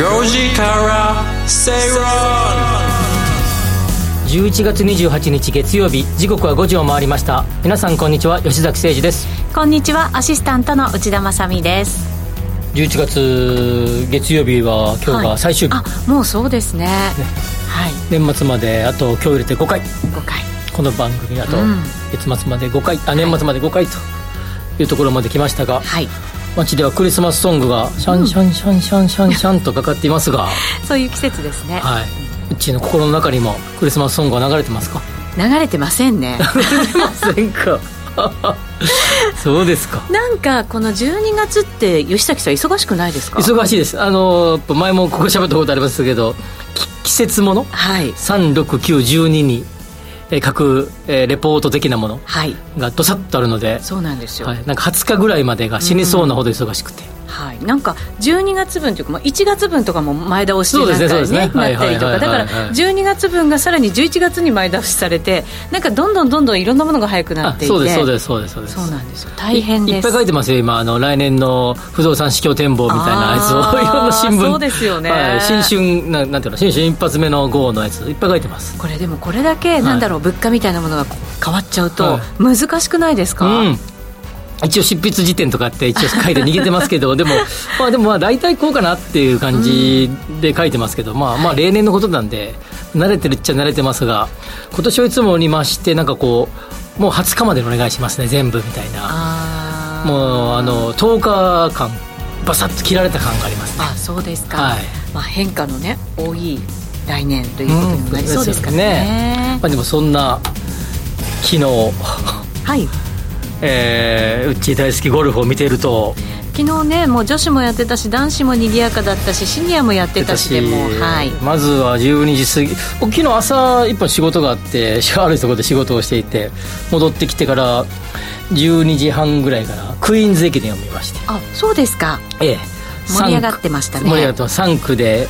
吉崎誠二の5時から正論11月28日月曜日。時刻は5時を回りました。皆さんこんにちは。吉崎誠二です。こんにちは。アシスタントの内田まさです。11月月曜日は今日が最終日、はい、あもうそうですね、ね、はい。年末まであと今日入れて5回。5回。この番組あと月末まで5回、うん、あ年末まで5回というところまで来ましたが、はい、街ではクリスマスソングがシャンシャンシャンシャンシャンシャンとかかっていますが そういう季節ですね。はい。うちの心の中にもクリスマスソングは流れてますか？流れてませんね。流れてませんか？そうですか。なんかこの12月って吉崎さん忙しくないですか？忙しいです。あの前もここ喋ったことありますけど季節もの、はい、36912に各、えー、レポート的なものがどさっとあるので、はい、そうなんですよ、はい、なんか20日ぐらいまでが死にそうなほど忙しくて、はい、なんか12月分というか、まあ、1月分とかも前倒しになったり、ねね、なったりとか。だから12月分がさらに11月に前倒しされてなんかどんどんどんどんいろんなものが早くなっていて。そうですそうですそうです。そうなんですよ。大変です。いっぱい書いてますよ今。あの来年の不動産市況展望みたいなやつを いろんな新聞。そうですよね、はい、新春ななんていうの新春一発目の号のやついっぱい書いてます。これでもこれだけなんだろう、はい、物価みたいなものが変わっちゃうと難しくないですか、うん一応執筆時点とかって一応書いて逃げてますけど でもまあでもまあ大体こうかなっていう感じで書いてますけど、まあまあ例年のことなんで慣れてるっちゃ慣れてますが今年はいつもに増してなんかこうもう20日までお願いしますね全部みたいな。もうあの10日間バサッと切られた感がありますね。あそうですか、はい。まあ、変化のね多い来年ということになりそうですかね。ね、まあ、でもそんな昨日はいえー、うち大好きゴルフを見ていると。昨日ねもう女子もやってたし男子も賑やかだったしシニアもやってたしでも、はい、まずは12時過ぎ昨日朝一本仕事があってあるところで仕事をしていて戻ってきてから12時半ぐらいからクイーンズ駅伝を見まして。あそうですか。ええ。盛り上がってましたね。盛り上がってます。3区で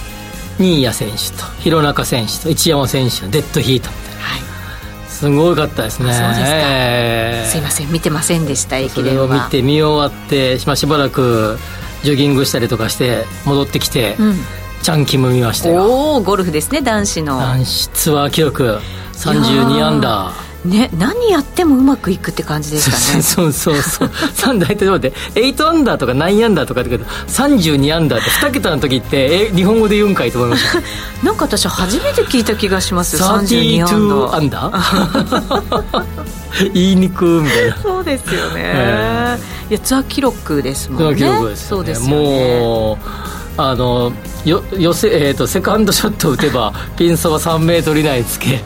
新谷選手と弘中選手と一山選手のデッドヒートすごかったですね。そうですか、えー、すいません見てませんでした駅伝は。それを見て見終わってしばらくジョギングしたりとかして戻ってきて、うん、チャンキム見ましたよ。おおゴルフですね男子の。男子ツアー記録32アンダーね、何やってもうまくいくって感じですかね。そうそうそう 大体待って。8アンダーとか9アンダーとかだけど32アンダーって2桁の時ってえ日本語で言うんかいと思いました。なんか私初めて聞いた気がします。よ32アンダー。言いにくみたいな。そうですよね、えー、いやツアー記録ですもんね。ツアー記録です、ね、そうですよね。もうあのよよせ、えーと、セカンドショットを打てば ピンそば3メートル以内につけ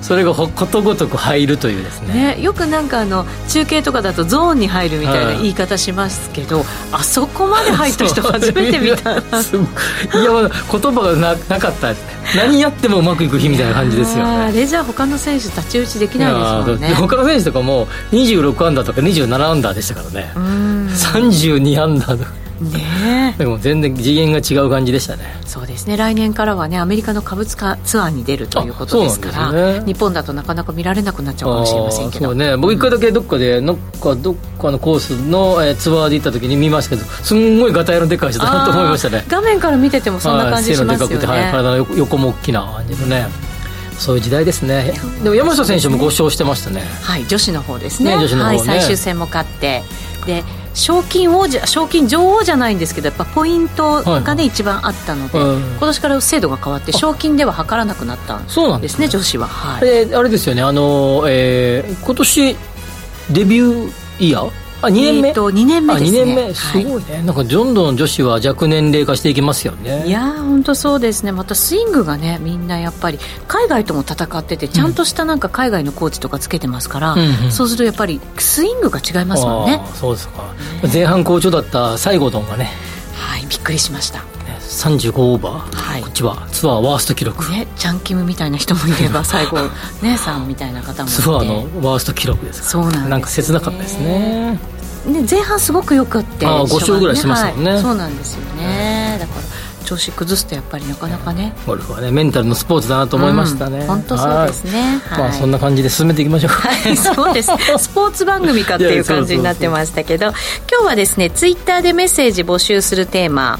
それがことごとく入るというですね、ね、よくなんかあの中継とかだとゾーンに入るみたいな言い方しますけど、あそこまで入った人初めて見たいや言葉がななかった。何やってもうまくいく日みたいな感じですよ、ね、レジャー他の選手太刀打ちできないですもんね。他の選手とかも26アンダーとか27アンダーでしたからね。32アンダーとかねでも全然次元が違う感じでしたね。そうですね。来年からはねアメリカの株ツアーに出るということですから、ね、日本だとなかなか見られなくなっちゃうかもしれませんけど。ね。僕一回だけどっかでなんかどっかのコースの、えー、ツアーで行った時に見ましたけどすんごいガタイのでかい人だなと思いましたね。画面から見ててもそんな感じしますよね、はい、体の横も大きな感じのね。そういう時代ですね。でも山下選手も5勝してましたね。はい女子の方ですね。ね女子の方ね、はい、最終戦も勝って。で賞金王者賞金女王じゃないんですけどやっぱポイントがね、はい、一番あったので、うん、今年から制度が変わって賞金では測らなくなったんですね、ね、女子は、はい、あれですよね。あの、えー、今年デビューイヤー？あ2年目、えー、と2年目です、ね、2年目。すごいね、はい、なんかどんどん女子は若年齢化していきますよね。いや本当そうですね。またスイングがねみんなやっぱり海外とも戦っててちゃんとしたなんか海外のコーチとかつけてますから、うん、そうするとやっぱりスイングが違いますもんね。そうですか、前半好調だった西郷どんがね。はいびっくりしました35オーバー、はい、こっちは？ツアーワースト記録。ねチャンキムみたいな人もいれば 最後姉さんみたいな方もツアーのワースト記録ですそうなんです、ね、なんか切なかったですね。で前半すごくよくってあ5勝ぐらいしてましたもんね、はい、そうなんですよね。だから調子崩すとやっぱりなかなかね。ゴルフはねメンタルのスポーツだなと思いましたね、うん、本当そうですね、はい、まあそんな感じで進めていきましょうはい。そうです。スポーツ番組かっていう感じになってましたけど 今日はですねツイッターでメッセージ募集するテーマ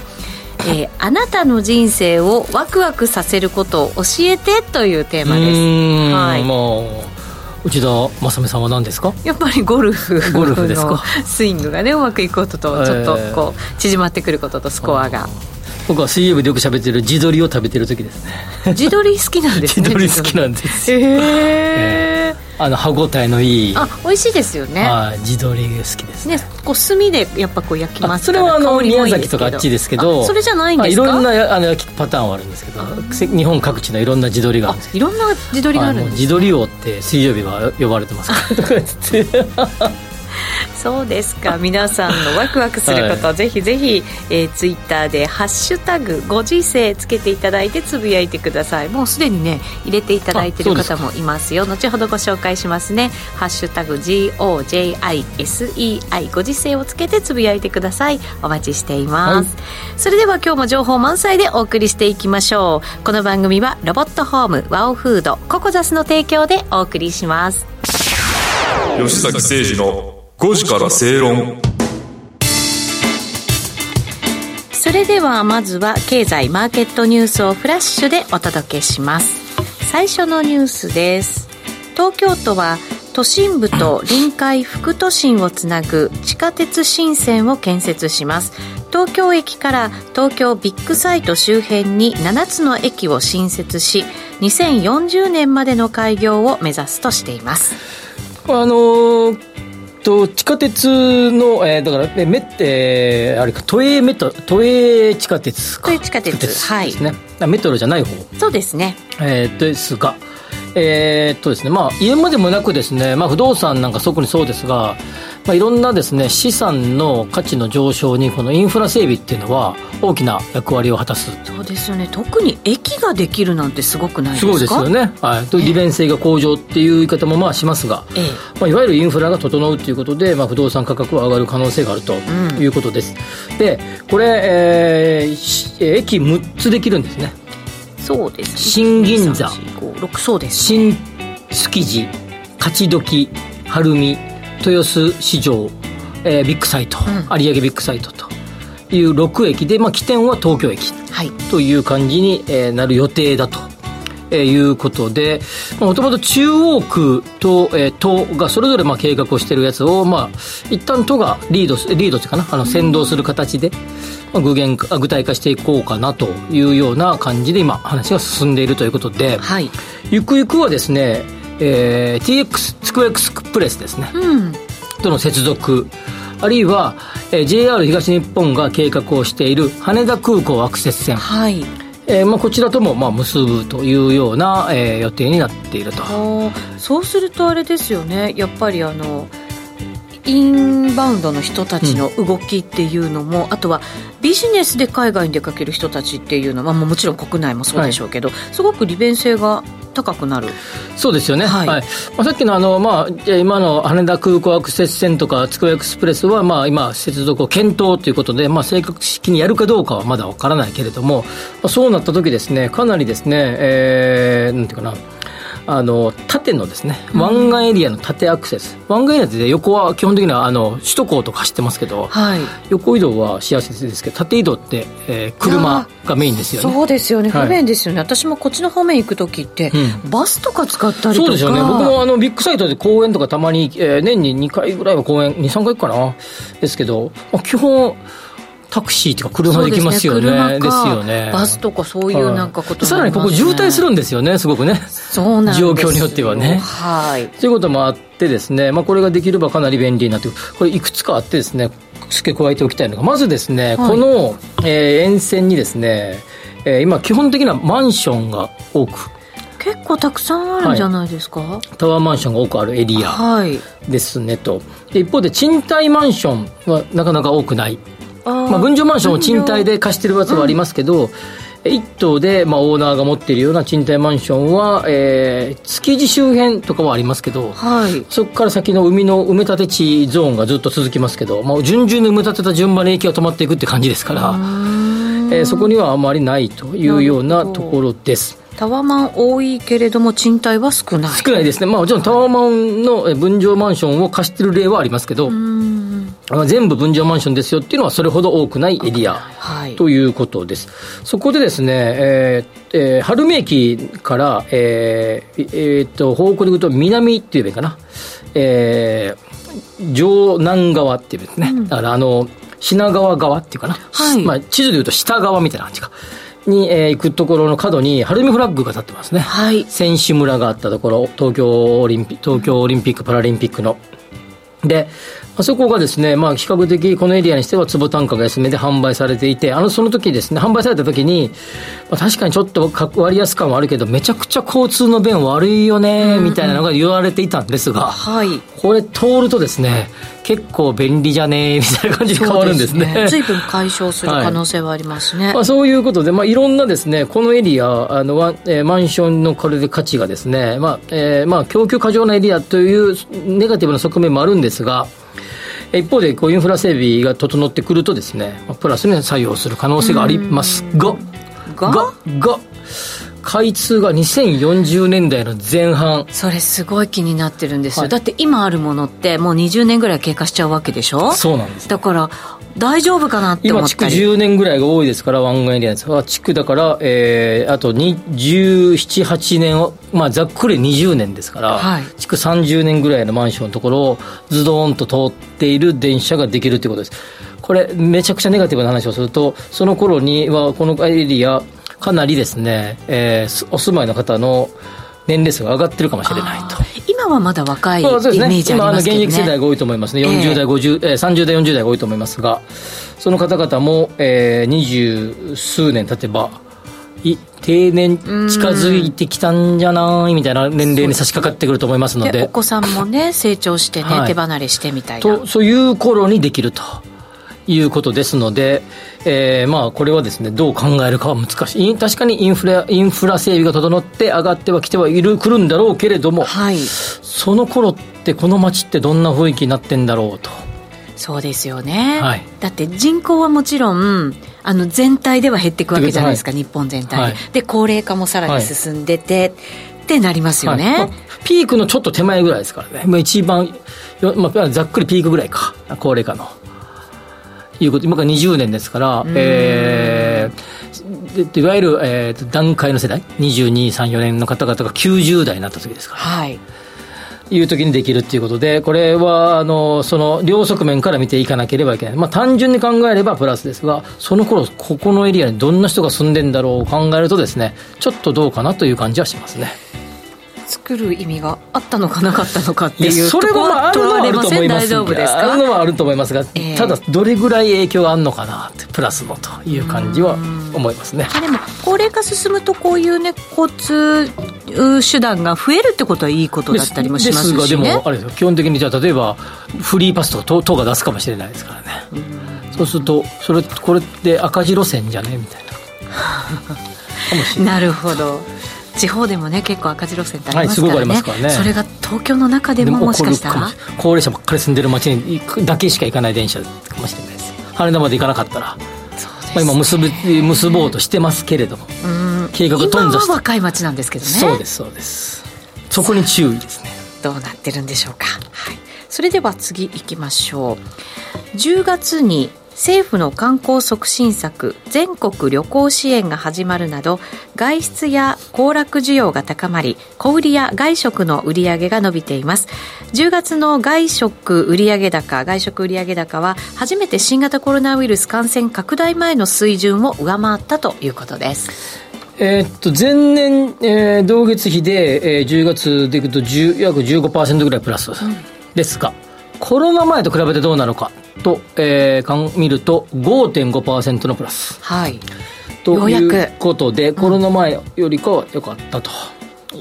えー、あなたの人生をワクワクさせることを教えてというテーマです。はい、もう内田正美さんは何ですか？やっぱりゴルフゴルフですか？スイングがねうまくいくこととちょっとこう縮まってくることとスコアが、僕は水曜日でよく喋ってる地鶏を食べてる時ですね。地鶏好きなんですね 地鶏好きなんですへえーあの歯ごたえのいいあ美味しいですよね。はい地鶏好きです。ねこう炭でやっぱこう焼きます。それはあの宮崎とかあっちですけどそれじゃないんですか？いろんなあの焼きパターンはあるんですけど日本各地のいろんな地鶏があるんですいろんな地鶏があるんです地鶏王って水曜日は呼ばれてますから そうですか。皆さんのワクワクすること、はい、ぜひぜひ、えー、ツイッターで「ハッシュタグご時世」つけていただいてつぶやいてください。もうすでにね入れていただいてる方もいますよ。後ほどご紹介しますね「ハッシュタグ #GOJISEI ご時世」をつけてつぶやいてください。お待ちしています、はい、それでは今日も情報満載でお送りしていきましょう。この番組はロボットホームワオフードココザスの提供でお送りします。吉崎誠二の5時から正論。それではまずは経済マーケットニュースをフラッシュでお届けします。最初のニュースです。東京都は都心部と臨海副都心をつなぐ地下鉄新線を建設します。東京駅から東京ビッグサイト周辺に7つの駅を新設し2040年までの開業を目指すとしています。あのーと地下鉄の、えー、だから、ね、メえー、あれか都営メト都営地下鉄都営地下鉄ですね、はい、メトロじゃない方。そうですね。えー、ですがえー、っとですねまあ家までもなくですね、まあ、不動産なんか特にそうですがまあ、いろんなですね資産の価値の上昇にこのインフラ整備っていうのは大きな役割を果たす。そうですよね。特に駅ができるなんてすごくないですか？すごいですよね、はい、利便性が向上っていう言い方もまあしますが、ええ。まあ、いわゆるインフラが整うということで、まあ、不動産価格は上がる可能性があるということです、うん、でこれ、えー、駅6つできるんですね。そうです。新銀座。そうです、新築地勝どき晴海豊洲市場、えー、ビッグサイト、うん、有明ビッグサイトという6駅で、まあ、起点は東京駅という感じに、えー、なる予定だと。えー、いうことで、もともと中央区と、えー、都がそれぞれまあ計画をしているやつを、まあ、一旦都がリード、リードっていうかな、あの先導する形で、まあ、具現化、具体化していこうかなというような感じで今、話が進んでいるということで、はい、ゆくゆくはですね、えー、TX スクエクスプレスですね、うん、との接続。あるいは、えー、JR 東日本が計画をしている羽田空港アクセス線、はい。えーまあ、こちらともまあ結ぶというような、えー、予定になっていると。そうするとあれですよね。やっぱりあのインバウンドの人たちの動きっていうのも、うん、あとはビジネスで海外に出かける人たちっていうのは、まあ、もちろん国内もそうでしょうけど、はい、すごく利便性が高くなる。そうですよね、はい、はい、まあ、さっきのあの、まあ、今の羽田空港アクセス線とかつくばエクスプレスは、まあ、今、接続を検討ということで、まあ、正確にやるかどうかはまだわからないけれども、まあ、そうなった時ですねかなりですね、えー、なんていうかなあの縦のですね湾岸エリアの縦アクセス、湾岸エリアって横は基本的にはあの首都高とか走ってますけど、はい、横移動はしやすいですけど縦移動って、えー、車がメインですよね。そうですよね。不便ですよね、はい、私もこっちの方面行く時って、うん、バスとか使ったりとか。そうですよね。僕もあのビッグサイトで公園とかたまに、えー、年に2回ぐらいは公園23回行くかな。ですけど、まあ、基本タクシーとか車で行きますよね。ですよね。バスとかそういうなんかこと、ね、さらにここ渋滞するんですよね、すごくね。そうなん状況によってはね。はい。ということもあってですね、まあこれができればかなり便利になってこれいくつかあってですね、付け加えておきたいのが、まずですね、はい、この、えー、沿線にですね、えー、今基本的なマンションが多く。結構たくさんあるんじゃないですか、はい、タワーマンションが多くあるエリアですねと、で一方で賃貸マンションはなかなか多くないまあ、分譲マンションを賃貸で貸してるやつはありますけど、一棟で、まあ、オーナーが持っているような賃貸マンションは、えー、築地周辺とかはありますけど、はい、そこから先の海の埋め立て地ゾーンがずっと続きますけど、まあ、順々に埋め立てた順番に駅が止まっていくって感じですから。ええー、そこにはあまりないというようなところです。タワマン多いけれども賃貸は少ない。少ないですね、まあ、もちろんタワマンの分譲マンションを貸してる例はありますけど、全部分譲マンションですよっていうのはそれほど多くないエリア、はい、ということです。そこでですね、えーえー、春名駅から、えーえー、っと方向で行くと南っていうべきかな、えー、城南側っていうですね、うん、だからあの品川側っていうかな、はい、まあ、地図でいうと下側みたいな感じか。に、えー、行くところの角に、晴海フラッグが立ってますね。はい。選手村があったところ、東京オリンピック、東京オリンピック・パラリンピックの。で、あそこがですね、まあ、比較的このエリアにしては坪単価が安めで販売されていて、あの、その時ですね、販売された時に、まあ、確かにちょっと割安感はあるけど、めちゃくちゃ交通の便悪いよね、みたいなのが言われていたんですが、はい。これ通るとですね、結構便利じゃねみたいな感じに変わるんですね。随分、ね、解消する可能性はありますね。はい、まあ、そういうことで、まあ、いろんなですね、このエリア、あの、えー、マンションのこれで価値がですね、まあ、えー、まあ、供給過剰なエリアというネガティブな側面もあるんですが、一方でこうインフラ整備が整ってくるとですねプラスに採用する可能性がありますが？が？が？開通が2040年代の前半。それすごい気になってるんですよ、はい、だって今あるものってもう20年ぐらい経過しちゃうわけでしょ？そうなんです。だから大丈夫かなって思ったり。今築10年ぐらいが多いですから湾岸エリアです。が築だから、えー、あと1718年を、まあ、ざっくり20年ですから、はい、築30年ぐらいのマンションのところをズドーンと通っている電車ができるということです。これめちゃくちゃネガティブな話をするとその頃にはこのエリアかなりですね、えー、お住まいの方の年齢層が上がってるかもしれないと。今はまだ若いイメージありますけどね。今、現役世代が多いと思いますね。40代、50、えー、30代、40代が多いと思いますが、その方々も、えー、二十数年経てば、い定年近づいてきたんじゃないみたいな年齢に差し掛かってくると思いますのでお子さんもね成長してね、はい、手離れしてみたいなとそういう頃にできるということですので、えー、まあこれはですねどう考えるかは難しい。確かにインフラインフラ整備が整って上がってはきてはいるくるんだろうけれども、はい、その頃ってこの街ってどんな雰囲気になってんだろうと。そうですよね、はい、だって人口はもちろんあの全体では減っていくわけじゃないですか、はい、日本全体で、はい、で高齢化もさらに進んでて、ってなりますよね、まあ、ピークのちょっと手前ぐらいですからね、まあ、一番、まあ、ざっくりピークぐらいか。高齢化のいうこと、今から20年ですから、えー、でいわゆる、えー、段階の世代、22、3、4年の方々が90代になった時ですから。はいいう時にできるっていうことで、これは、あの、その、両側面から見ていかなければいけない。まあ、単純に考えればプラスですが、その頃、ここのエリアにどんな人が住んでんだろう考えるとですね、ちょっとどうかなという感じはしますね。作る意味があったのかなかったのかっていうそれはあるのはあると思います大丈夫ですか？あるのはあると思いますが、えー、ただどれぐらい影響があるのかなってプラスのという感じは思いますね。でも高齢化進むとこういうね交通手段が増えるってことはいいことだったりもしますし、ね、ですがでもあれですよ。基本的にじゃあ例えばフリーパスとか党が出すかもしれないですからね。そうするとそれこれって赤字路線じゃね？みたいな。なるほど地方でもね結構赤字路線ってありますからね。はい、からね。それが東京の中でももしかしたら。高齢者ばっかり住んでる街にだけしか行かない電車かもしれないです。羽田まで行かなかったら。まあ、今結ぶ結ぼうとしてますけれども、計画頓挫して若い町なんですけどね。そうですそうです。そこに注意ですね。どうなってるんでしょうか、はい、それでは次行きましょう。10月に政府の観光促進策全国旅行支援が始まるなど外出や行楽需要が高まり小売や外食の売上が伸びています。10月の外食売上高外食売上高は初めて新型コロナウイルス感染拡大前の水準を上回ったということです。えー、っと前年、えー、同月比で、えー、10月でいくと約15%ぐらいプラスですが、うん。コロナ前と比べてどうなのかと、えー、見ると5.5%のプラス。はい。ということで、コロナ前よりかは良かったと。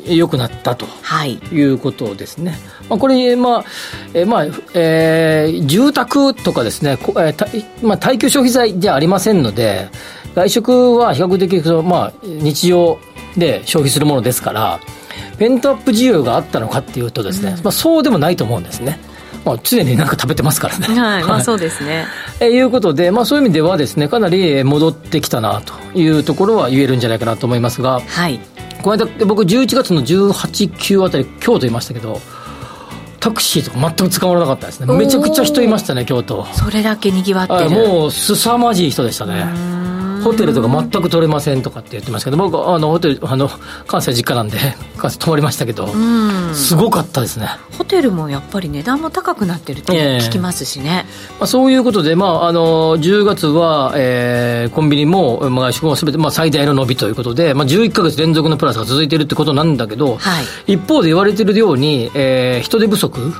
良くなったと、はい、いうことですね。まあ、これ、まあ、えー、まあ、えー、住宅とかですね、えーまあ、耐久消費財じゃありませんので、外食は比較的その、まあ、日常で消費するものですから、ペントアップ需要があったのかっていうとですね、うん、まあ、そうでもないと思うんですね。まあ、常に何か食べてますからね。はい、まあそうですね。えいうことで、まあそういう意味ではですね、かなり戻ってきたなというところは言えるんじゃないかなと思いますが、はい。この間、僕11月の18、9あたり、京都いましたけど、タクシーとか全く使わなかったですね。めちゃくちゃ人いましたね、京都。それだけ賑わってる。もう、凄まじい人でしたね。ホテルとか全く取れませんとかって言ってますけど僕あのホテルあの関西実家なんで 関西泊まりましたけどすごかったですね。ホテルもやっぱり値段も高くなってるって聞きますしね、えー、まあ、そういうことで、まあ、あの10月は、えー、コンビニも、まあ、外食もすべて、まあ、最大の伸びということで、まあ、11か月連続のプラスが続いているってことなんだけど、はい、一方で言われているように、えー、人手不足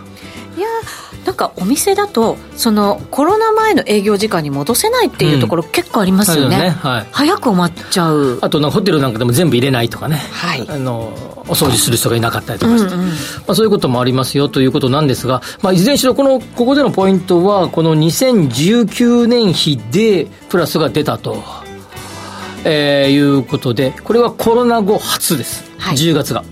なんかお店だとそのコロナ前の営業時間に戻せないっていうところ、結構ありますよね。ね。はい、早く終わっちゃう。あとホテルなんかでも全部入れないとかね、はい、あのお掃除する人がいなかったりとか。して、うんうん、まあ、そういうこともありますよということなんですが、まあ、いずれにしろこのここでのポイントはこの2019年比でプラスが出たと。えー、いうことで、これはコロナ後初です、はい、10月が。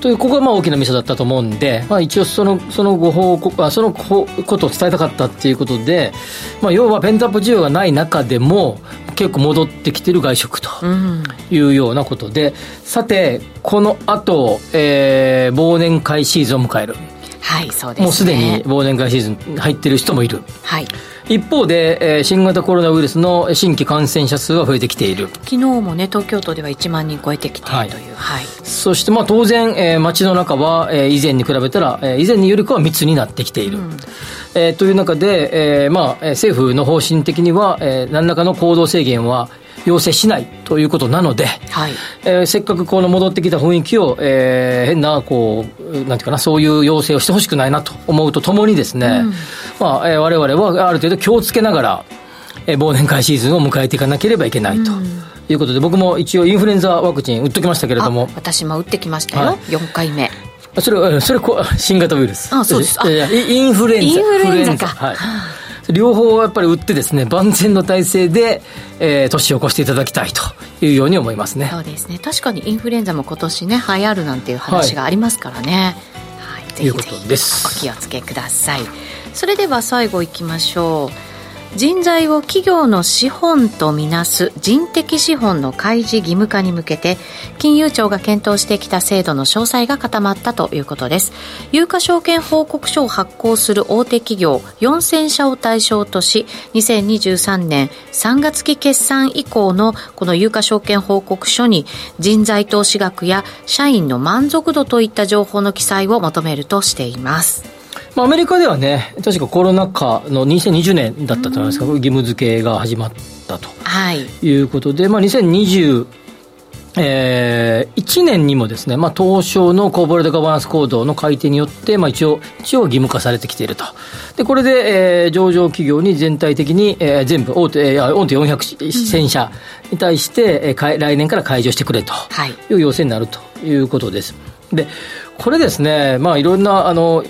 という、ここがまあ大きなミソだったと思うんで、まあ、一応その、そのご報告、あそのことを伝えたかったっていうことで、まあ、要はペンタップ需要がない中でも、結構戻ってきてる外食というようなことで、うん、さて、この後、えー、忘年会シーズンを迎える。はい、そうです、ね、もうすでに忘年会シーズン入ってる人もいる。はい。一方で、えー、新型コロナウイルスの新規感染者数は増えてきている。昨日もね東京都では1万人超えてきているという、はい、はい、そしてまあ当然、えー、街の中は、えー、以前に比べたら、えー、以前によりかは密になってきている、うん、えー、という中で、えーまあ、政府の方針的には、えー、何らかの行動制限は要請しないということなので、はい。えー、せっかくこの戻ってきた雰囲気を、えー、変なこうなんていうかなそういう要請をしてほしくないなと思うとともにですね、うん、まあえー、我々はある程度気をつけながら、えー、忘年会シーズンを迎えていかなければいけないと。いうことで僕も一応インフルエンザワクチン打っときましたけれども。私も打ってきましたよ、はい、4回目。それそれ 新型ウイルス。あそうです。インフルエンザ。インフルエンザか、はい両方やっぱり打ってですね万全の体制で、えー、年を越していただきたいというように思いますね。そうですね。確かにインフルエンザも今年ね流行るなんていう話がありますからね、はい、はい、ぜひぜひお気をつけください。それでは最後いきましょう人材を企業の資本とみなす人的資本の開示義務化に向けて金融庁が検討してきた制度の詳細が固まったということです。有価証券報告書を発行する大手企業4000社を対象とし2023年3月期決算以降のこの有価証券報告書に人材投資額や社員の満足度といった情報の記載を求めるとしています。まあ、アメリカではね、確かコロナ禍の2020年だったと思いますか、義務付けが始まったと、はい、いうことで、まあ、2020えー、1年にもですね、まあ、東証のコーポレートガバナンスコードの改定によって、まあ、一応、一応義務化されてきていると。で、これで、えー、上場企業に全体的に、えー、全部、大手、えー、大手400社に対して、えー、来年から解除してくれという要請になるということです。で、これですね、まあ、いろんな、あの、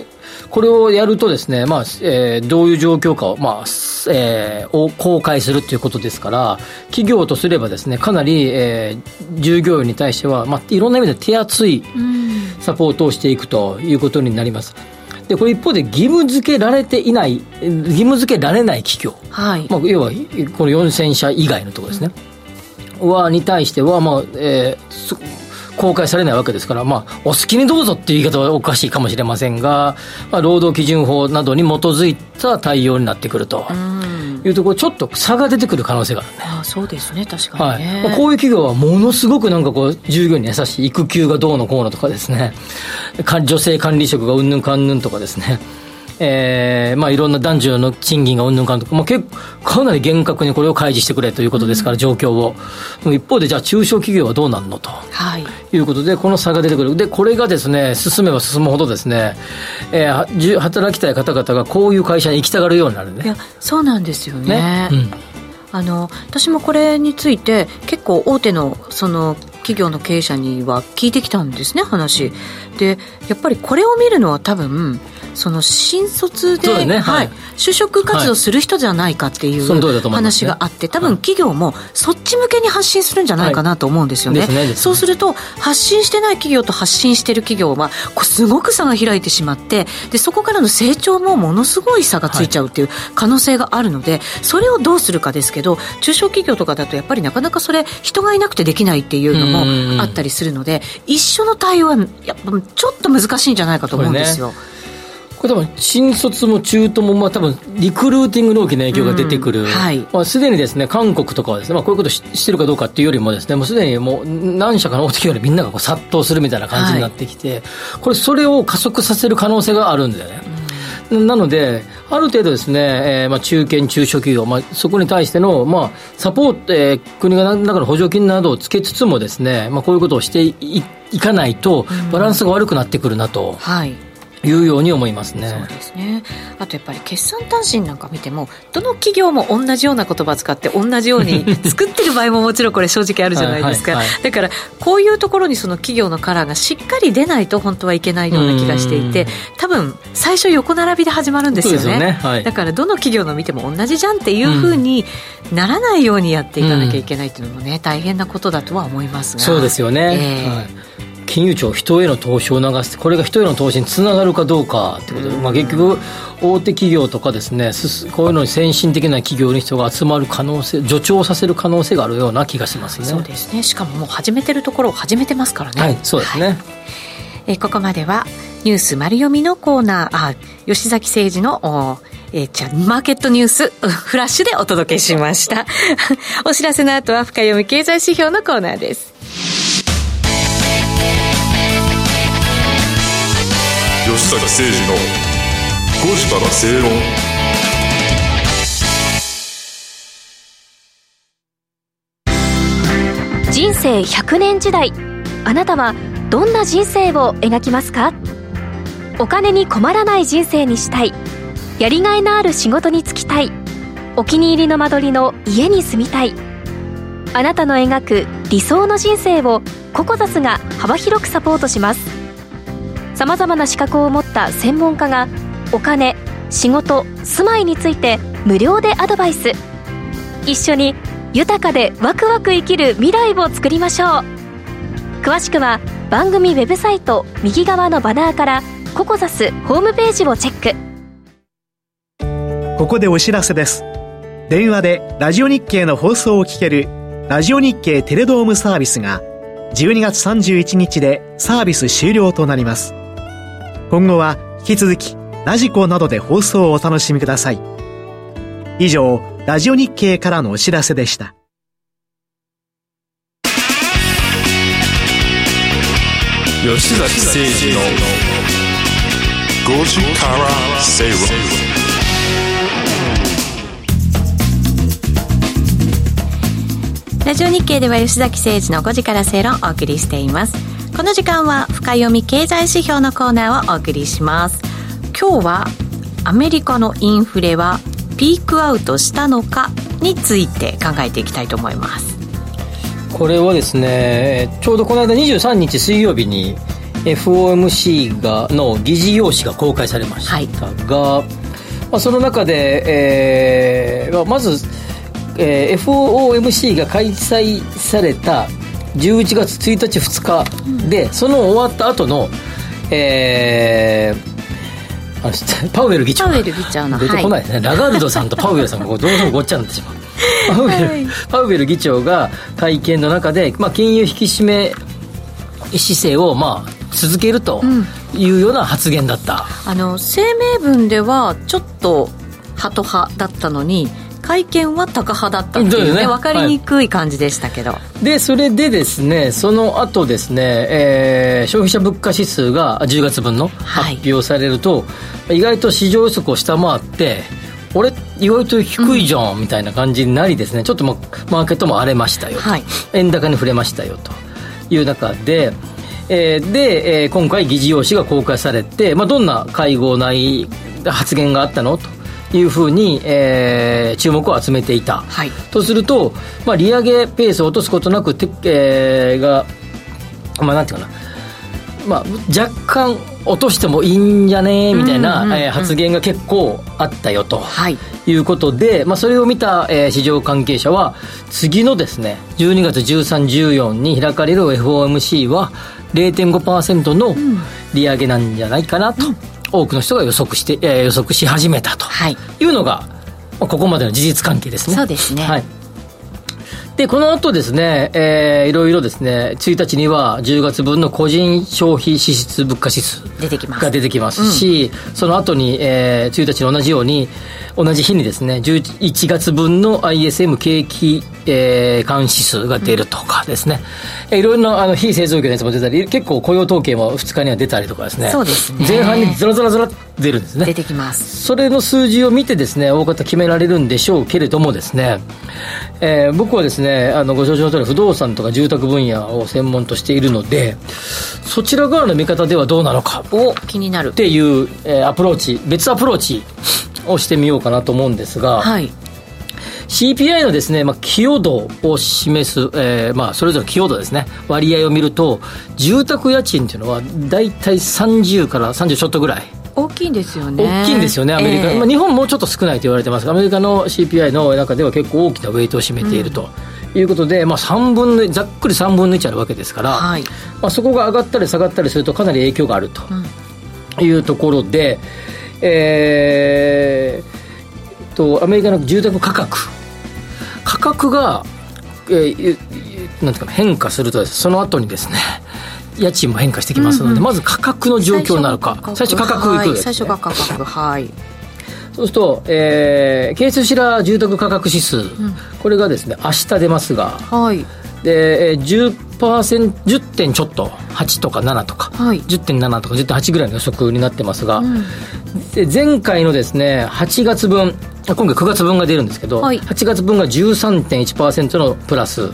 これをやるとですね、まあえー、どういう状況かを、まあえー、を公開するということですから企業とすればですねかなり、えー、従業員に対しては、まあ、いろんな意味で手厚いサポートをしていくということになります。でこれ一方で義務付けられていない義務付けられない企業、はい。まあ、要はこの4000社以外のところですね、うん、はに対しては、まあえー、公開されないわけですから、まあ、お好きにどうぞっていう言い方はおかしいかもしれませんが、まあ、労働基準法などに基づいた対応になってくると。いうところちょっと差が出てくる可能性があるね。あそうですね。確かに、ね、はい、こういう企業はものすごくなんかこう従業員に優しい育休がどうのこうのとかですね。女性管理職がうんぬんかんぬんとかですねえーまあ、いろんな男女の賃金がうんぬんかんとか、まあ、結構かなり厳格にこれを開示してくれということですから、うん、状況を。一方でじゃあ中小企業はどうなるのと、はい、いうことでこの差が出てくる。でこれがですね進めば進むほどですね、えー、働きたい方々がこういう会社に行きたがるようになるね。いやそうなんですよね、ね。うん。あの私もこれについて結構大手のその企業の経営者には聞いてきたんですね話。でやっぱりこれを見るのは多分その新卒で、ね、はい、就職活動する人じゃないかっていう話があって、多分企業もそっち向けに発信するんじゃないかなと思うんですよね。ねそうすると発信してない企業と発信してる企業はすごく差が開いてしまってでそこからの成長もものすごい差がついちゃうっていう可能性があるので、それをどうするかですけど中小企業とかだとやっぱりなかなかそれ人がいなくてできないっていうのもあったりするので一緒の対応はやっぱちょっと難しいんじゃないかと思うんですよ。これ多分新卒も中途もまあ多分リクルーティングの大きな影響が出てくる、うんはい、まあ、すでにですね韓国とかはですね、まあ、こういうことしてるかどうかっていうよりもですねもうすでにもう何社かの大手企業でみんながこう殺到するみたいな感じになってきて、はい、これそれを加速させる可能性があるんだよね、うん、なのである程度ですね、えー、まあ中堅中小企業、まあ、そこに対しての、まあ、サポート、えー、国が何らかの補助金などをつけつつもですね、まあ、こういうことをしていかないとバランスが悪くなってくるなと。うんはいいうように思いますね。そうですね。あとやっぱり決算単身なんか見ても、どの企業も同じような言葉を使って同じように 作ってる場合ももちろんこれ正直あるじゃないですか。はいはいはい、だからこういうところにその企業のカラーがしっかり出ないと本当はいけないような気がしていて、多分最初横並びで始まるんですよね。よねはい、だからどの企業の見ても同じじゃんっていうふうにならないようにやっていかなきゃいけないっていうのもね、大変なことだとは思いますが。そうですよね。えーはい金融庁人への投資を促すこれが人への投資につながるかどうかってことで、まあ、結局大手企業とかです。ねこういうのに先進的な企業に人が集まる可能性助長させる可能性があるような気がしますね。そうですね。しかももう始めてるところを始めてますからね。はいそうですね、はい、えここまではニュース丸読みのコーナー。あ吉崎誠二のえー、じゃマーケットニュース フラッシュでお届けしました。お知らせの後は深読み経済指標のコーナーです坂誠二の5時から正論。人生100年時代あなたはどんな人生を描きますか？お金に困らない人生にしたい。やりがいのある仕事に就きたい。お気に入りの間取りの家に住みたい。あなたの描く理想の人生をココザスが幅広くサポートします。さまざまな資格を持った専門家がお金仕事住まいについて無料でアドバイス。一緒に豊かでワクワク生きる未来を作りましょう。詳しくは番組ウェブサイト右側のバナーからココザスホームページをチェック。ここでお知らせです。電話でラジオ日経の放送を聞けるラジオ日経テレドームサービスが12月31日でサービス終了となります。今後は引き続きラジコなどで放送をお楽しみください。以上、ラジオ日経からのお知らせでした。吉崎誠二の5時から正論ラジオ日経では吉崎誠二の5時から正論をお送りしています。この時間は深読み経済指標のコーナーをお送りします。今日はアメリカのインフレはピークアウトしたのかについて考えていきたいと思います。これはですねちょうどこの間23日水曜日に FOMC がの議事要旨が公開されましたが、はい、まあ、その中で、えー、まず、えー、FOMC が開催された11月1日2日。で、うん、その終わった後のえー、あ パウエル議長パウエル議長の出てこないですね、はい、ラガルドさんとパウエルさんがどうしてもごっちゃになってしまう。パウエル、はい、パウエル議長が会見の中で、まあ、金融引き締め姿勢を、まあ、続けるというような発言だった、うん、あの声明文ではちょっとハト派だったのに会見はタカ派だったっていうね。ね分かりにくい感じでしたけど、はい、でそれでですねその後ですね、えー、消費者物価指数が10月分の発表されると、はい、意外と市場予測を下回って俺意外と低いじゃん、うん、みたいな感じになりですね。ちょっとマーケットも荒れましたよと、はい、円高に触れましたよという中でえー、で、えー、今回議事要旨が公開されて、まあ、どんな会合内発言があったのというふうに、えー、注目を集めていた、はい、とすると、まあ、利上げペースを落とすことなく、てえー、が、まあ、なんていうかな、まあ、若干落としてもいいんじゃね？みたいな、え発言が結構あったよと、はい、いうことで、まあ、それを見た、えー、市場関係者は次のですね12月13、14に開かれる FOMC は0.5%の利上げなんじゃないかなと、うん、多くの人が予測して、えー、予測し始めたとい。うのが、はい、ここまでの事実関係ですね。そうですね、はいで、この後ですね、えー、いろいろですね、1日には10月分の個人消費支出物価指数が出てきますし、うん、その後に、えー、1日に同じように、同じ日にですね、11月分の ISM 景気、えー、監視数が出るとかですね、うん、いろんなあの非製造業のやつも出たり、結構雇用統計も2日には出たりとかですね、そうですね。前半にずらずらずら出るんですね。出てきます。それの数字を見てですね、大方決められるんでしょうけれどもですね、えー、僕はですね、あの、ご承知の通り不動産とか住宅分野を専門としているので、そちら側の見方ではどうなのか。を気になる。っていう、えー、アプローチ、別アプローチをしてみようかなと思うんですが、はい。CPI のですね、まあ、寄与度を示す、えー、まあ、それぞれ寄与度ですね、割合を見ると、住宅家賃っていうのは、大体30から30ちょっとぐらい。大きいんですよね。大きいんですよねアメリカ、えー、まあ、日本もうちょっと少ないと言われてます。がアメリカの CPI の中では結構大きなウェイトを占めていると。い。うことで、まあ、3分のざっくり3分の1あるわけですから、はい、まあ、そこが上がったり下がったりするとかなり影響があると。いうところで、うん、えー、とアメリカの住宅価格。価格が、えー、なんていうか変化するとその後にですね家賃も変化してきますので、うんうん、まず価格の状況になるか最初価格いく、ね、最初価格はい。そうすると、えー、ケースシラー住宅価格指数、うん、これがですね明日出ますが、はい、で10%、10点ちょっと、8とか7とか、はい、10.7とか10.8ぐらいの予測になってますが、うん、で前回のですね、8月分、今回9月分が出るんですけど、はい、8月分が13.1%のプラス。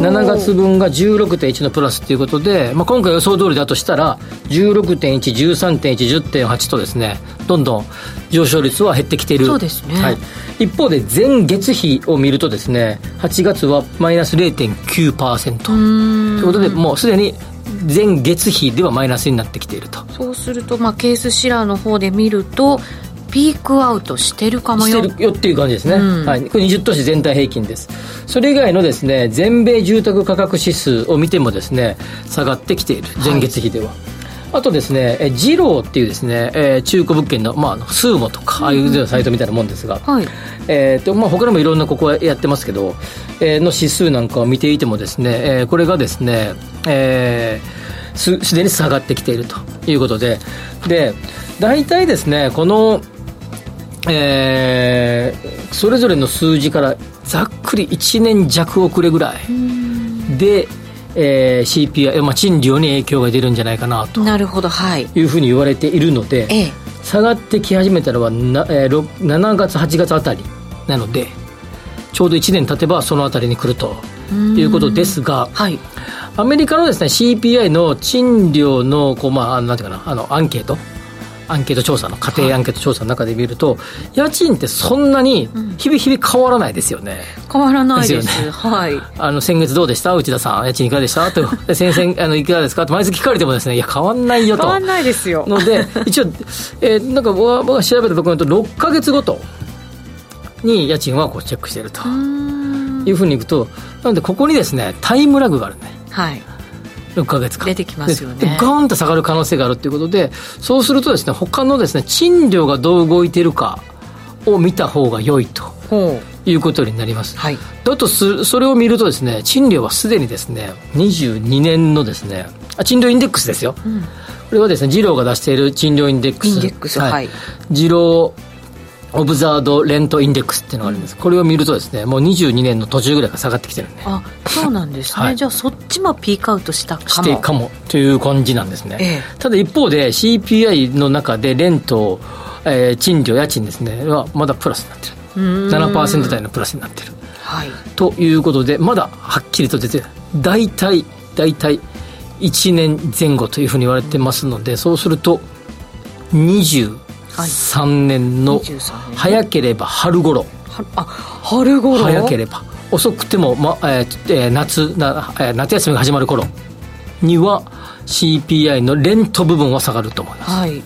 7月分が16.1のプラスということで、まあ、今回予想通りだとしたら16.1、13.1、10.8とですねどんどん上昇率は減ってきている。そうですね、はい、一方で前月比を見るとですね8月はマイナス0.9%ということでもうすでに前月比ではマイナスになってきていると。そうすると、まあ、ケースシラーの方で見るとピークアウトしてるかもよ。してるよっていう感じですね、うん、はい、これ20都市全体平均です。それ以外のですね全米住宅価格指数を見てもですね下がってきている。前月比では、はいあとですね、えジローっていうですね、えー、中古物件の、まあ、スーモとか、ああいうサイトみたいなもんですが、はい、えーとまあ、他にもいろんなここはやってますけど、えー、の指数なんかを見ていてもですね、えー、これがですね、えー、すすでに下がってきているということで、で、大体ですね、この、えー、それぞれの数字からざっくり1年弱遅れぐらいで、えー、CPI、まあ、賃料に影響が出るんじゃないかなとなるほど、はい、いうふうに言われているので、ええ、下がってき始めたのはな、えー、7月8月あたりなのでちょうど1年経てばそのあたりに来るということですが、はい、アメリカのですね CPI の賃料のこう、まあ、なんていうかなあのアンケートアンケート調査の家庭アンケート調査の中で見ると、家賃ってそんなに日々日々変わらないですよね、変わらないです。ですよね。はい。あの先月どうでした？内田さん。家賃いかがでした？と。先々 あのいかがですか？と。毎月聞かれてもですねいや変わんないよと。変わんないですよ。ので一応、えー、なんか僕が僕が調べたところと6か月ごとに家賃はこうチェックしていると。いうふうにいくとなのでここにですねタイムラグがあるね。はい6か月間。出てきますよね。ガーンと下がる可能性があるということでそうするとですね他のですね賃料がどう動いているかを見た方が良いということになります、はい、だとすそれを見るとですね賃料はすでにですね22年のですねあ賃料インデックスですよ、うん、これはですね次郎が出している賃料インデックス。インデックスはい、はい、次郎オブザードレントインデックスっていうのがあるんです、これを見るとですねもう22年の途中ぐらいから下がってきてるんであそうなんですね、はい、じゃあそっちもピークアウトしたかも。してかもという感じなんですね、ええ、ただ一方で CPI の中でレント、えー、賃料家賃ですね。はまだプラスになってる。7%台のプラスになってる、はい、ということでまだはっきりと出て大体大体1年前後というふうに言われてますので、そうすると20 3年の早ければ春頃。あ春頃？早ければ。遅くても、まえー、夏な、えー、夏休みが始まる頃には CPI のレント部分は下がると思います、はい、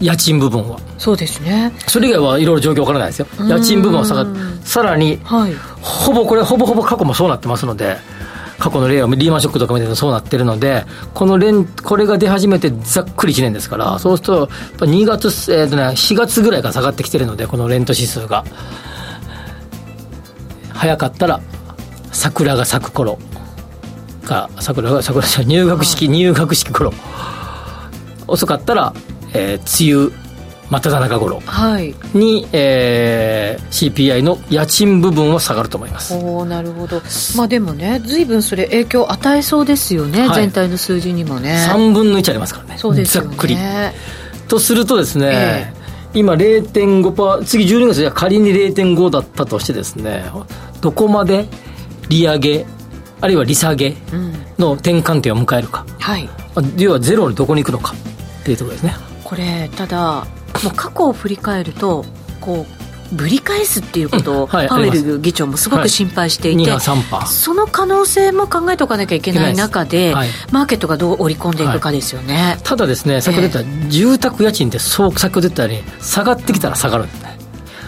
家賃部分は。そうですね。それ以外はいろいろ状況わからないですよ。家賃部分は下がる。さらに、はい、ほぼこれほぼほぼ過去もそうなってますので過去の例はリーマンショックとか見てもそうなってるのでこの連これが出始めてざっくり1年ですからそうすると2月、えーとね、4月ぐらいから下がってきてるのでこのレント指数が。早かったら桜が咲く頃。か桜が桜入学式入学式頃。遅かったら、えー、梅雨真っ只中頃に、はい、えー、CPI の家賃部分は下がると思います。おなるほど、まあ、でもね随分それ影響を与えそうですよね、はい、全体の数字にもね。3分の1ありますからね。そうですよね。ざっくり。とするとですね、えー、今0.5%次12月じゃ仮に0.5だったとしてですねどこまで利上げあるいは利下げの転換点を迎えるか、うん、はい、要はゼロにどこに行くのかっていうところですね。これただもう過去を振り返るとこうぶり返すっていうことを、パウエル議長もすごく心配していて、はい、その可能性も考えておかなきゃいけない中で、はい、マーケットがどう織り込んでいくかですよね、はい、ただですね先ほど言った、えー、住宅家賃ってそう先ほど言ったように下がってきたら下がるんですね。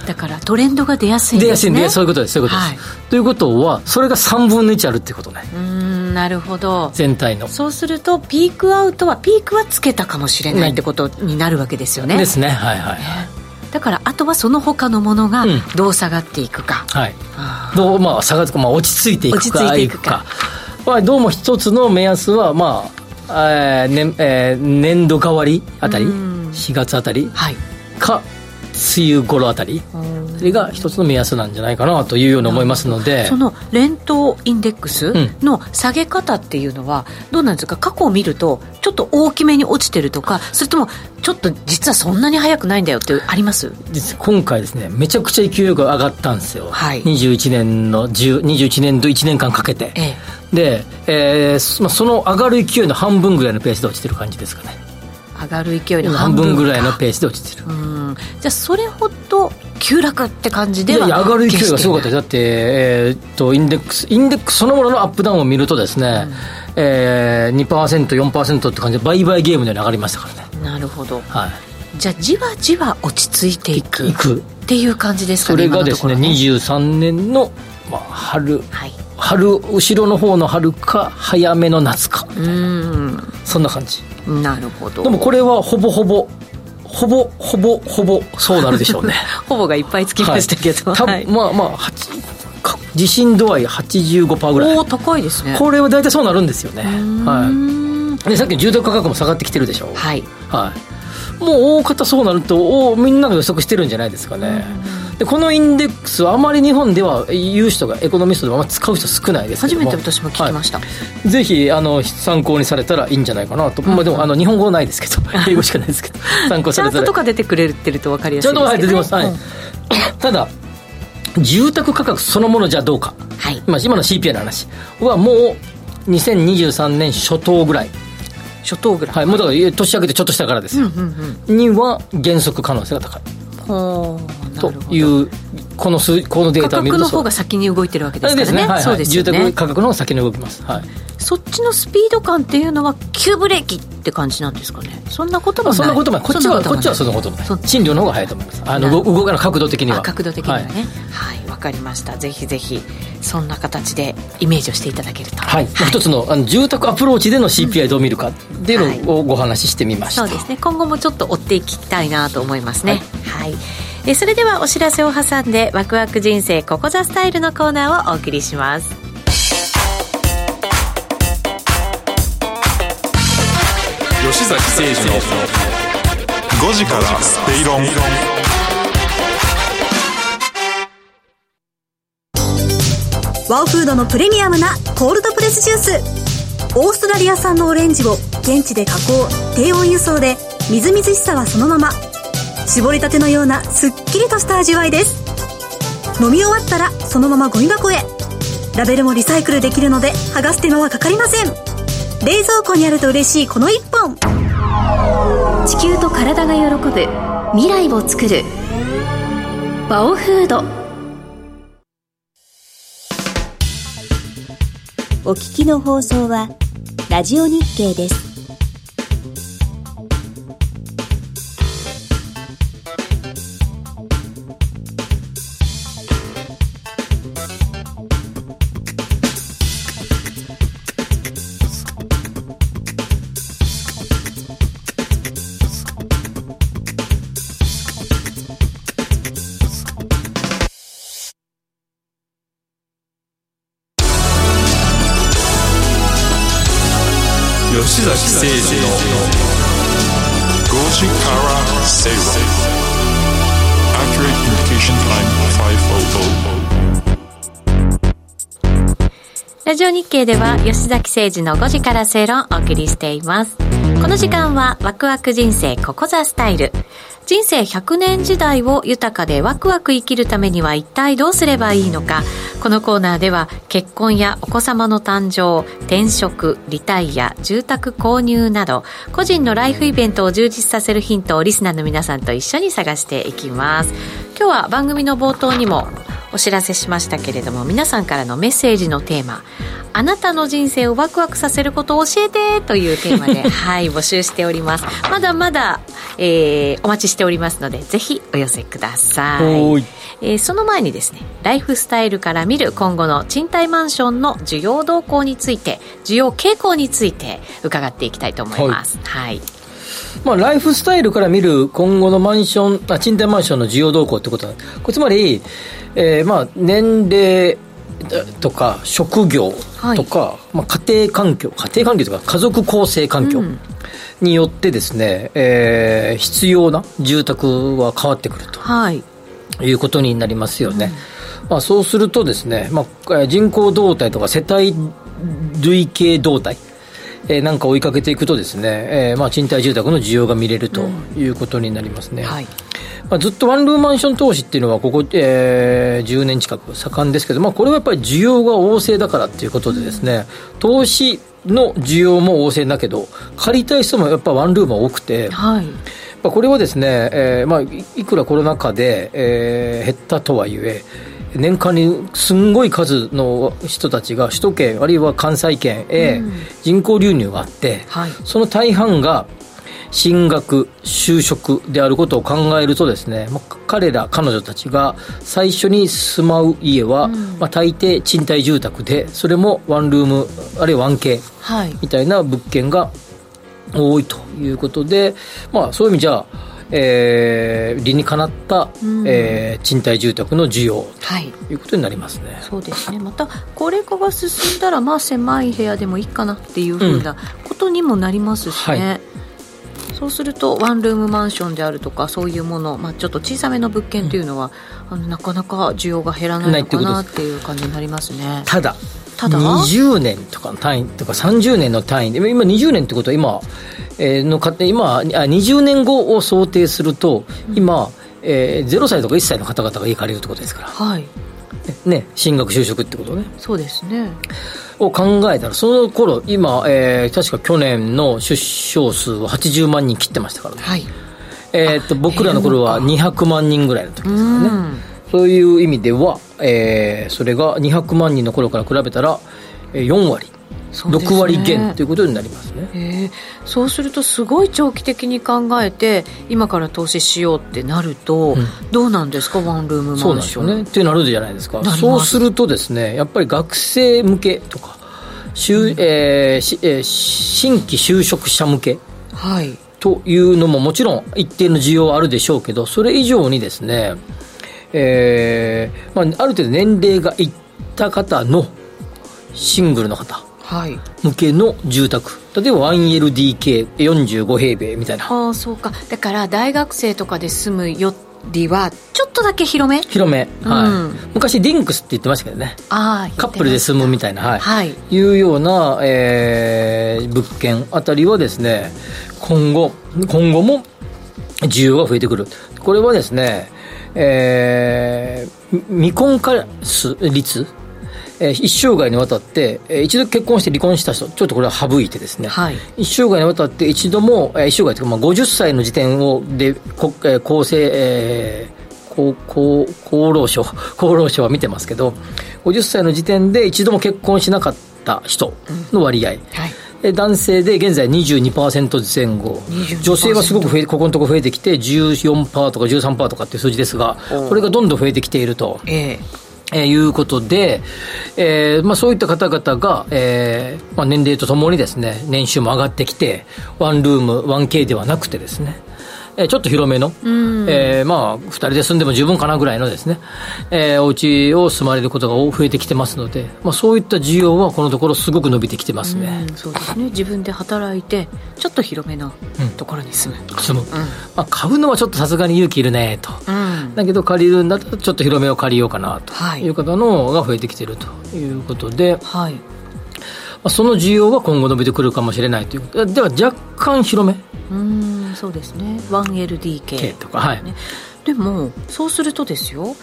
だからトレンドが出やすいんですね。出やすいんでそういうことですそういうことです、ということはそれが3分の1あるっていうことね。うんなるほど。全体の。そうするとピークアウトはピークはつけたかもしれないってことになるわけですよね。ですね。はいはい、だからあとはその他のものがどう下がっていくか、うん、はいどうまあ下がってまあ落ち着いていくかいくか。まあ、どうも一つの目安はまあ、えーねえー、年度変わりあたり？4月あたり、はい、か梅雨頃あたり、それが一つの目安なんじゃないかなというように思いますので。その連投インデックスの下げ方っていうのはどうなんですか？過去を見るとちょっと大きめに落ちてるとかそれともちょっと実はそんなに速くないんだよってあります？実今回ですねめちゃくちゃ勢いよく上がったんですよ、はい、21年の21年度1年間かけて、ええ、で、えーまあ、その上がる勢いの半分ぐらいのペースで落ちてる感じですかね上がる勢いの半分ぐらいのペースで落ちてる。じゃあそれほど急落って感じでは上がる勢いがすごかった。だって、えー、っとインデックスインデックスそのもののアップダウンを見るとですね、うん、えー、2%4% って感じで倍々ゲームで上がりましたからね。なるほど、はい、じゃあじわじわ落ち着いていくいく。っていう感じですかねそれがですねね23年の、まあ、春、はい、春後ろの方の春か早めの夏か。うんそんな感じ。なるほど。でもこれはほぼほぼほぼほぼほぼそうなるでしょうね。ほぼがいっぱいつきましたけど、はい、まあまあ地震度合い85%ぐらい。お高いですね。これは大体そうなるんですよね。はい。でさっきの住宅価格も下がってきてるでしょはい、はい、もう大方そうなるとおみんなが予測してるんじゃないですかねでこのインデックスはあまり日本では言う人がエコノミストでも使う人少ないです初めて私も聞きました、はい、ぜひあの参考にされたらいいんじゃないかなと、うん、まあ、でもあの日本語はないですけど。英語しかないですけど。参考されたら。チャートとか出てくれてると分かりやすいですけど、ね、出てます、はい、うん、ただ住宅価格そのものじゃどうか、はい、今今の CPI の話はもう2023年初頭ぐらい。初頭ぐらい、はい、もうだから年明けてちょっとしたからですよ、うんうんうん、には減速可能性が高いと。いうこの数このデータを見ると価格の方が先に動いてるわけですからね。ね、はいはい、住宅価格の方が先に動きます、はい、そっちのスピード感っていうのは急ブレーキって感じなんですかね？そんなこともない。そんなこともない。こっちはこっちはそんなこともない。賃料の方が早いと思います。あの動かの角度的には。角度的にはね。はい。わ、かりました。ぜひぜひそんな形でイメージをしていただけると。はい、はい、一つのあの住宅アプローチでの CPI どう見るかっていうのをご話ししてみました、そうですね。今後もちょっと追っていきたいなと思いますね。はい、えそれではお知らせを挟んでワクワク人生ここザスタイルのコーナーをお送りします吉崎誠二の5時からスペイロン。ワオフードのプレミアムなコールドプレスジュース。オーストラリア産のオレンジを現地で加工低温輸送でみずみずしさはそのまま。絞りたてのようなすっきりとした味わいです。飲み終わったらそのままゴミ箱へ。ラベルもリサイクルできるので剥がす手間はかかりません。冷蔵庫にあると嬉しいこの一本。地球と体が喜ぶ未来をつくる。バオフード。お聞きの放送はラジオ日経です。ラジオ日経では吉崎誠二の5時から正論をお送りしています。この時間はワクワク人生ここザスタイル。人生100年時代を豊かでワクワク生きるためには一体どうすればいいのかこのコーナーでは結婚やお子様の誕生転職リタイア住宅購入など個人のライフイベントを充実させるヒントをリスナーの皆さんと一緒に探していきます今日は番組の冒頭にもお知らせしましたけれども皆さんからのメッセージのテーマあなたの人生をワクワクさせることを教えてというテーマで はい募集しております。まだまだ、えー、お待ちしておりますのでぜひお寄せください。えー、その前にですねライフスタイルから見る今後の賃貸マンションの需要動向について需要傾向について伺っていきたいと思います。はい、はいまあ、ライフスタイルから見る今後のマンション、あ賃貸マンションの需要動向ってことは、これつまり、えー、まあ年齢とか職業とか、はい、まあ、家庭環境家庭環境とか家族構成環境によってですね、うん、えー、必要な住宅は変わってくると、はい、いうことになりますよね、うん、まあ、そうするとですね、まあ、人口動態とか世帯累計動態えー、なんか追いかけていくとですね、えーまあ、賃貸住宅の需要が見れるということになりますね、うんはい、まあ、ずっとワンルームマンション投資っていうのはここ、えー、10年近く盛んですけど、まあ、これはやっぱり需要が旺盛だからっていうことでですね、うん、投資の需要も旺盛だけど借りたい人もやっぱワンルームは多くて、はい。これはですね、えーまあ、いくらコロナ禍で、えー、減ったとはいえ年間にすんごい数の人たちが首都圏あるいは関西圏へ人口流入があって、はい、その大半が進学就職であることを考えるとですね、まあ、彼ら彼女たちが最初に住まう家は、うん、まあ、大抵賃貸住宅でそれもワンルームあるいは 1K みたいな物件が多いということで、まあ、そういう意味じゃえー、理にかなった、うん、えー、賃貸住宅の需要ということになりますね、はい、そうですね。また高齢化が進んだらまあ狭い部屋でもいいかなっていうふうなことにもなりますしね、うんはい。そうするとワンルームマンションであるとかそういうもの、まあ、ちょっと小さめの物件というのは、うん、あのなかなか需要が減らないのかなっていう感じになりますね。ただただ？20年とかの単位とか30年の単位で今20年ってことは今えの家今あ20年後を想定すると、今、えー、0歳とか1歳の方々が家借りるってことですから、はい、ね、進学就職ってことね。そうですね。を考えたらその頃今、えー、確か去年の出生数は80万人切ってましたからね、はい。えー、と僕らの頃は200万人ぐらいの時ですからねそういう意味では、えー、それが200万人の頃から比べたら4割6割減ということになりますね、えー、そうするとすごい長期的に考えて今から投資しようってなると、うん、どうなんですか？ワンルームマンション。そうなんですよね。ってなるじゃないですか。そうするとですねやっぱり学生向けとか、うん、えーえー、新規就職者向け、はい、というのももちろん一定の需要はあるでしょうけどそれ以上にですね、えーまあ、ある程度年齢がいった方のシングルの方向けの住宅、例えば 1LDK45 平米みたいな。ああそうか。だから大学生とかで住むよりはちょっとだけ広め？広め、うん、はい、昔リンクスって言ってましたけどね。あカップルで住むみたいな、はい。はい、いうような、えー、物件あたりはですね今後今後も需要が増えてくる。これはですねえー、未婚化率？えー、一生涯にわたって、えー、一度結婚して離婚した人、ちょっとこれは省いてですね、はい、一生涯にわたって一度も、えー、一生涯というか、まあ、50歳の時点をで、こえー、厚生、えー、厚厚労省、厚労省は見てますけど、50歳の時点で一度も結婚しなかった人の割合、うん。はい、男性で現在22%前後。女性はすごく増えここのところ増えてきて14%とか13%とかっていう数字ですがこれがどんどん増えてきていると。ええ。えー、いうことで、えーまあ、そういった方々が、えーまあ、年齢とともにですね年収も上がってきてワンルーム 1K ではなくてですねえー、ちょっと広めの、えー、まあ、2人で住んでも十分かなぐらいのですね、えー、お家を住まれることが増えてきてますので、まあ、そういった需要はこのところすごく伸びてきてますね。うそうですね。自分で働いて、ちょっと広めのところに住む。うん、住む。うん、まあ、買うのはちょっとさすがに勇気いるね、と。うん、だけど借りるんだったらちょっと広めを借りようかな、という方のが増えてきているということで、はい。まあ、その需要は今後伸びてくるかもしれないということでは若干広めうんそうですね。1LDK とか、はい、でもそうするとですよ。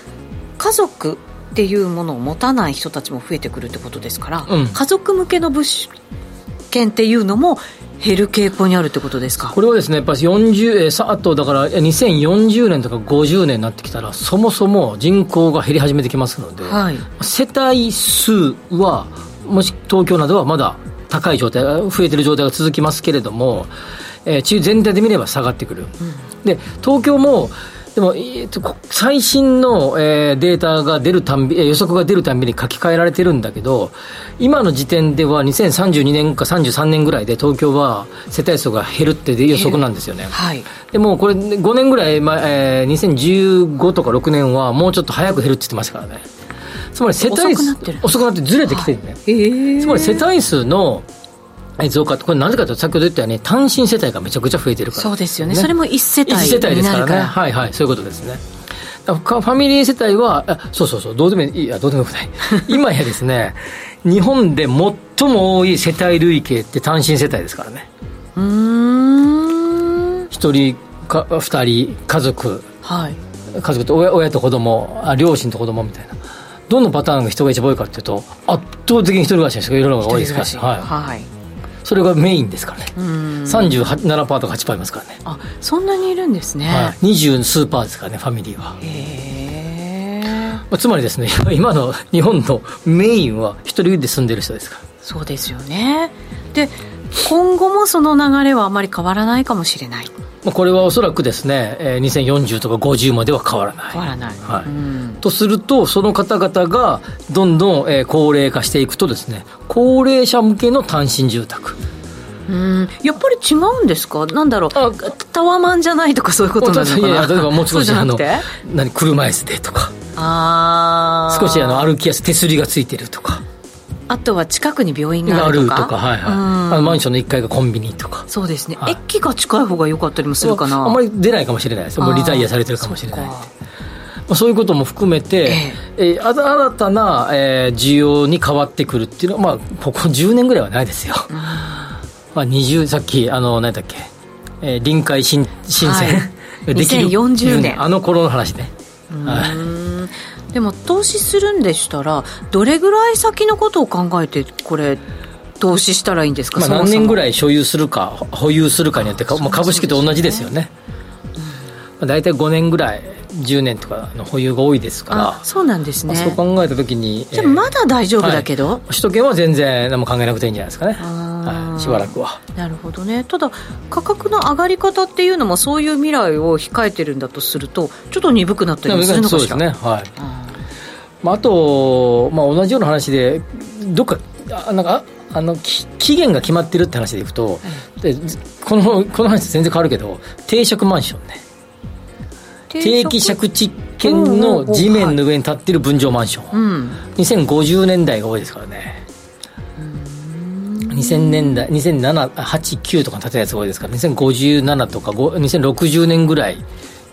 家族っていうものを持たない人たちも増えてくるってことですから、うん、家族向けの物件っていうのも減る傾向にあるってことですか？これはですねやっぱり40えさあとだから2040年とか50年になってきたらそもそも人口が減り始めてきますので、はい、世帯数はもし東京などはまだ高い状態が増えてる状態が続きますけれども、えー、全体で見れば下がってくる、うん、で東京もでも、最新の、えー、データが出るたんび、予測が出るたびに書き換えられてるんだけど、今の時点では2032年か33年ぐらいで東京は世帯数が減るって予測なんですよね。はい、でもこれ5年ぐらい前、えー、2015とか6年はもうちょっと早く減るって言ってましたからね。つまり世帯数遅くなってずれてきてるね、はい、つまり世帯数の増加これなぜかというと先ほど言ったように単身世帯がめちゃくちゃ増えてるから。そうですよね、ね、それも一世帯一世帯ですからね。はいはいそういうことですね。ファミリー世帯はあそうそうそうどうでもいい。やどうでもよくない。今やですね日本で最も多い世帯累計って単身世帯ですからね。うん。一人か二人家族。はい。家族と親親と子供あ両親と子供みたいな。どのパターンが人が一番多いかっていうと圧倒的に一人暮らしの人がいるのが多いですから、はい、はい、それがメインですからね。37%とか8%いますからね。あそんなにいるんですね、はい、20数パーですからねファミリーは。まあ、つまりですね 今の日本のメインは一人で住んでる人ですから。そうですよね。で今後もその流れはあまり変わらないかもしれないこれはおそらくですね、えー、2040とか50までは変わらない。変わらない。はい。とすると、その方々がどんどん、えー、高齢化していくとですね、高齢者向けの単身住宅。うん。やっぱり違うんですか？なんだろう。タワマンじゃないとかそういうことなのかな？いや例えばもう少しあの何車椅子でとか。あ少しあの歩きやすい手すりがついてるとかあとは近くに病院があるとか？とか、はいはい、あのマンションの1階がコンビニとか。そうですね、はい、駅が近い方が良かったりもするかな？あんまり出ないかもしれないです。もうリタイアされてるかもしれないまあ、そういうことも含めて、えー、えー、新たな、えー、需要に変わってくるっていうのは、まあ、ここ10年ぐらいはないですよ、まあ、20さっきあの何だっけ、えー、臨海新新線、はい、できる。2040年。あの頃の話ね。はいでも投資するんでしたらどれぐらい先のことを考えてこれ投資したらいいんですか、まあ、何年ぐらい所有するか保有するかによってまあ、株式と同じですよね、うん、大体5年ぐらい10年とかの保有が多いですから。そうなんですね、そう考えた時にじゃまだ大丈夫だけど、はい、首都圏は全然何も考えなくていいんじゃないですかね、はい、しばらくは。なるほどね。ただ価格の上がり方っていうのもそういう未来を控えてるんだとするとちょっっと鈍くなったりもするのかしら？そうですね。はいまあ、あと、まあ、同じような話でどっかあなんかあの期限が決まってるって話でいくと、でこのこの話全然変わるけど定着マンションね。定期借地権の地面の上に建ってる分譲マンション、うん、2050年代が多いですからね。2000年代2007、8、9とか建てたやつが多いですから2057とか2060年ぐらい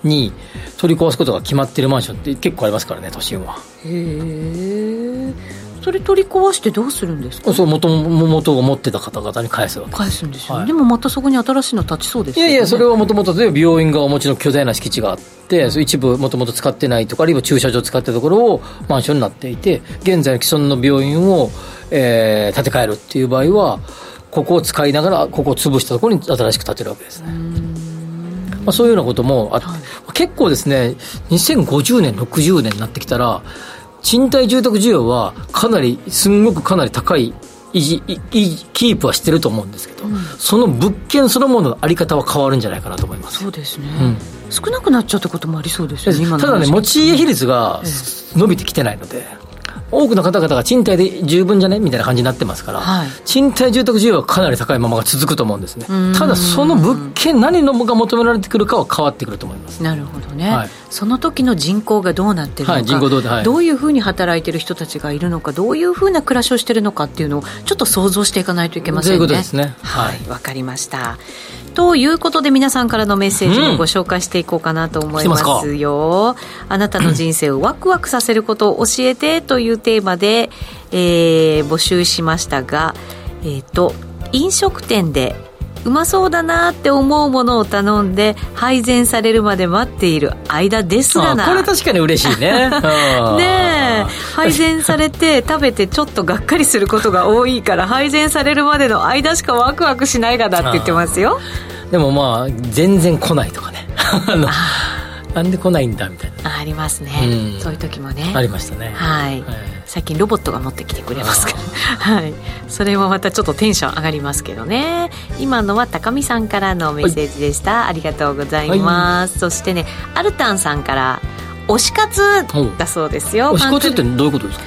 に取り壊すことが決まってるマンションって結構ありますからね都心は。へえ。それ取り壊してどうするんですか？そう元元を持ってた方々に返すわけ返すんですよ、はい、でもまたそこに新しいの立ちそうです、ね、いやいやそれはもともと例えば病院がお持ちの巨大な敷地があって一部もともと使ってないとかあるいは駐車場使ってるところをマンションになっていて現在の既存の病院を、えー、建て替えるっていう場合はここを使いながらここを潰したところに新しく建てるわけですねまあ、そういうようなこともあって、はい、結構ですね、2050年、60年になってきたら、賃貸住宅需要はかなり、すんごくかなり高い維持キープはしてると思うんですけど、うん、その物件そのもののあり方は変わるんじゃないかなと思います。そうですね、うん、少なくなっちゃったこともありそうですよねただね持ち家比率が伸びてきてないので、多くの方々が賃貸で十分じゃね？みたいな感じになってますから、はい、賃貸住宅需要はかなり高いままが続くと思うんですね。ただその物件何のが求められてくるかは変わってくると思います。なるほどね、はい、その時の人口がどうなってるのか、はい、人口どうで、どういうふうに働いてる人たちがいるのかどういうふうな暮らしをしてるのかっていうのをちょっと想像していかないといけませんね。そういうことですね。はい。わ、かりましたということで皆さんからのメッセージもご紹介していこうかなと思いますよ、うん、あなたの人生をワクワクさせることを教えてというテーマで、えー、募集しましたがえっ、ー、と飲食店でうまそうだなって思うものを頼んで配膳されるまで待っている間ですらな。これ確かに嬉しいね。ねえ。配膳されて食べてちょっとがっかりすることが多いから配膳されるまでの間しかワクワクしないがだって言ってますよ。でもまあ全然来ないとかね なんで来ないんだみたいな。ありますね、うん、そういう時もね。ありましたね。はい、はい、最近ロボットが持ってきてくれますから。はい。それはまたちょっとテンション上がりますけどね。今のは高見さんからのメッセージでした、はい、ありがとうございます、はい、そしてねアルタンさんから推し活だそうですよ。推し活ってどういうことですか？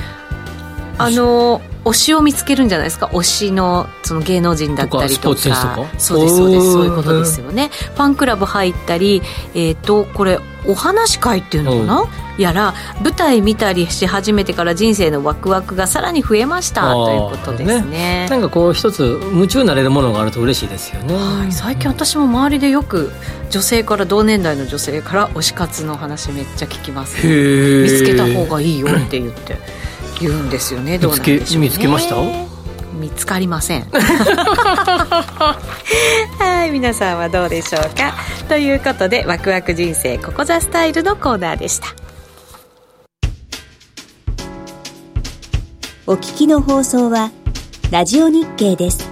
あの推しを見つけるんじゃないですか？推しのその芸能人だったりとか。そうですそうです。そういうことですよね。ファンクラブ入ったりえっ、ー、とこれお話会っていうのかな、やら舞台見たりし始めてから人生のワクワクがさらに増えました。ということですね、ね、なんかこう一つ夢中になれるものがあると嬉しいですよね、はい、最近私も周りでよく女性から同年代の女性から推し活の話めっちゃ聞きます、ね、見つけた方がいいよって言って言うんですよね。どうなんでしょう、ね、見つけました？見つかりません。はい皆さんはどうでしょうか？ということでワクワク人生ここザスタイルのコーナーでした。お聞きの放送はラジオ日経です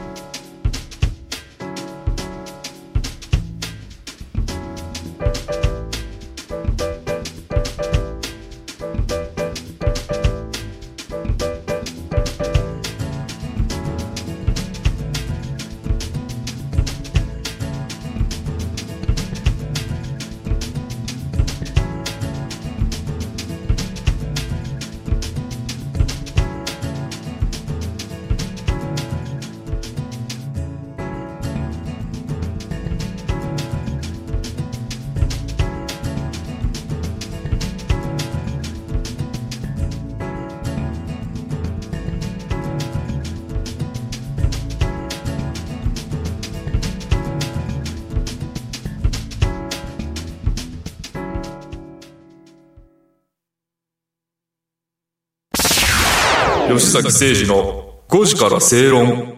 崎誠二の5時から正論。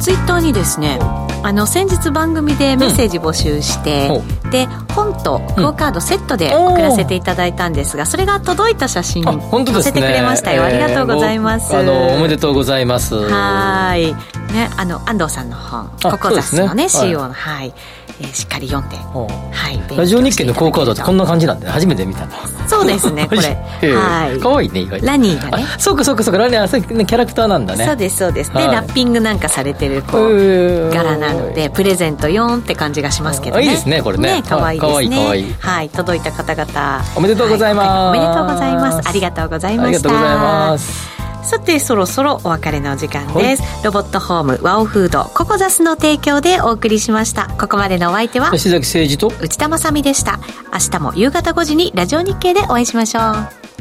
ツイッターにですねあの先日番組でメッセージ募集して、う。ん、で本とクオカードセットで送らせていただいたんですが、それが届いた写真載せてくれましたよ、ありがとうございます。あのおめでとうございます。はい。ねあの安藤さんの本。ココザスのね CO の。はい、えー、しっかり読んで、はい、ラジオ日経のクオカードってこんな感じなんで初めて見たの。そうですねこれ。はい。かわいいね意外ラニーがね。そうかそうかそうかラニーはキャラクターなんだね。そうですそうです。で、ラッピングなんかされてるこう柄なのでプレゼント4って感じがしますけどね。いいですねこれね。かわいいですね。はい届いた方々。おめでとうございます、おめでとうございます。ありがとうございました。ありがとうございますさてそろそろお別れの時間です。ロボットホームワオフードココザスの提供でお送りしました。ここまでのお相手は吉崎誠二と内田まさでした。明日も夕方5時にラジオ日経でお会いしましょう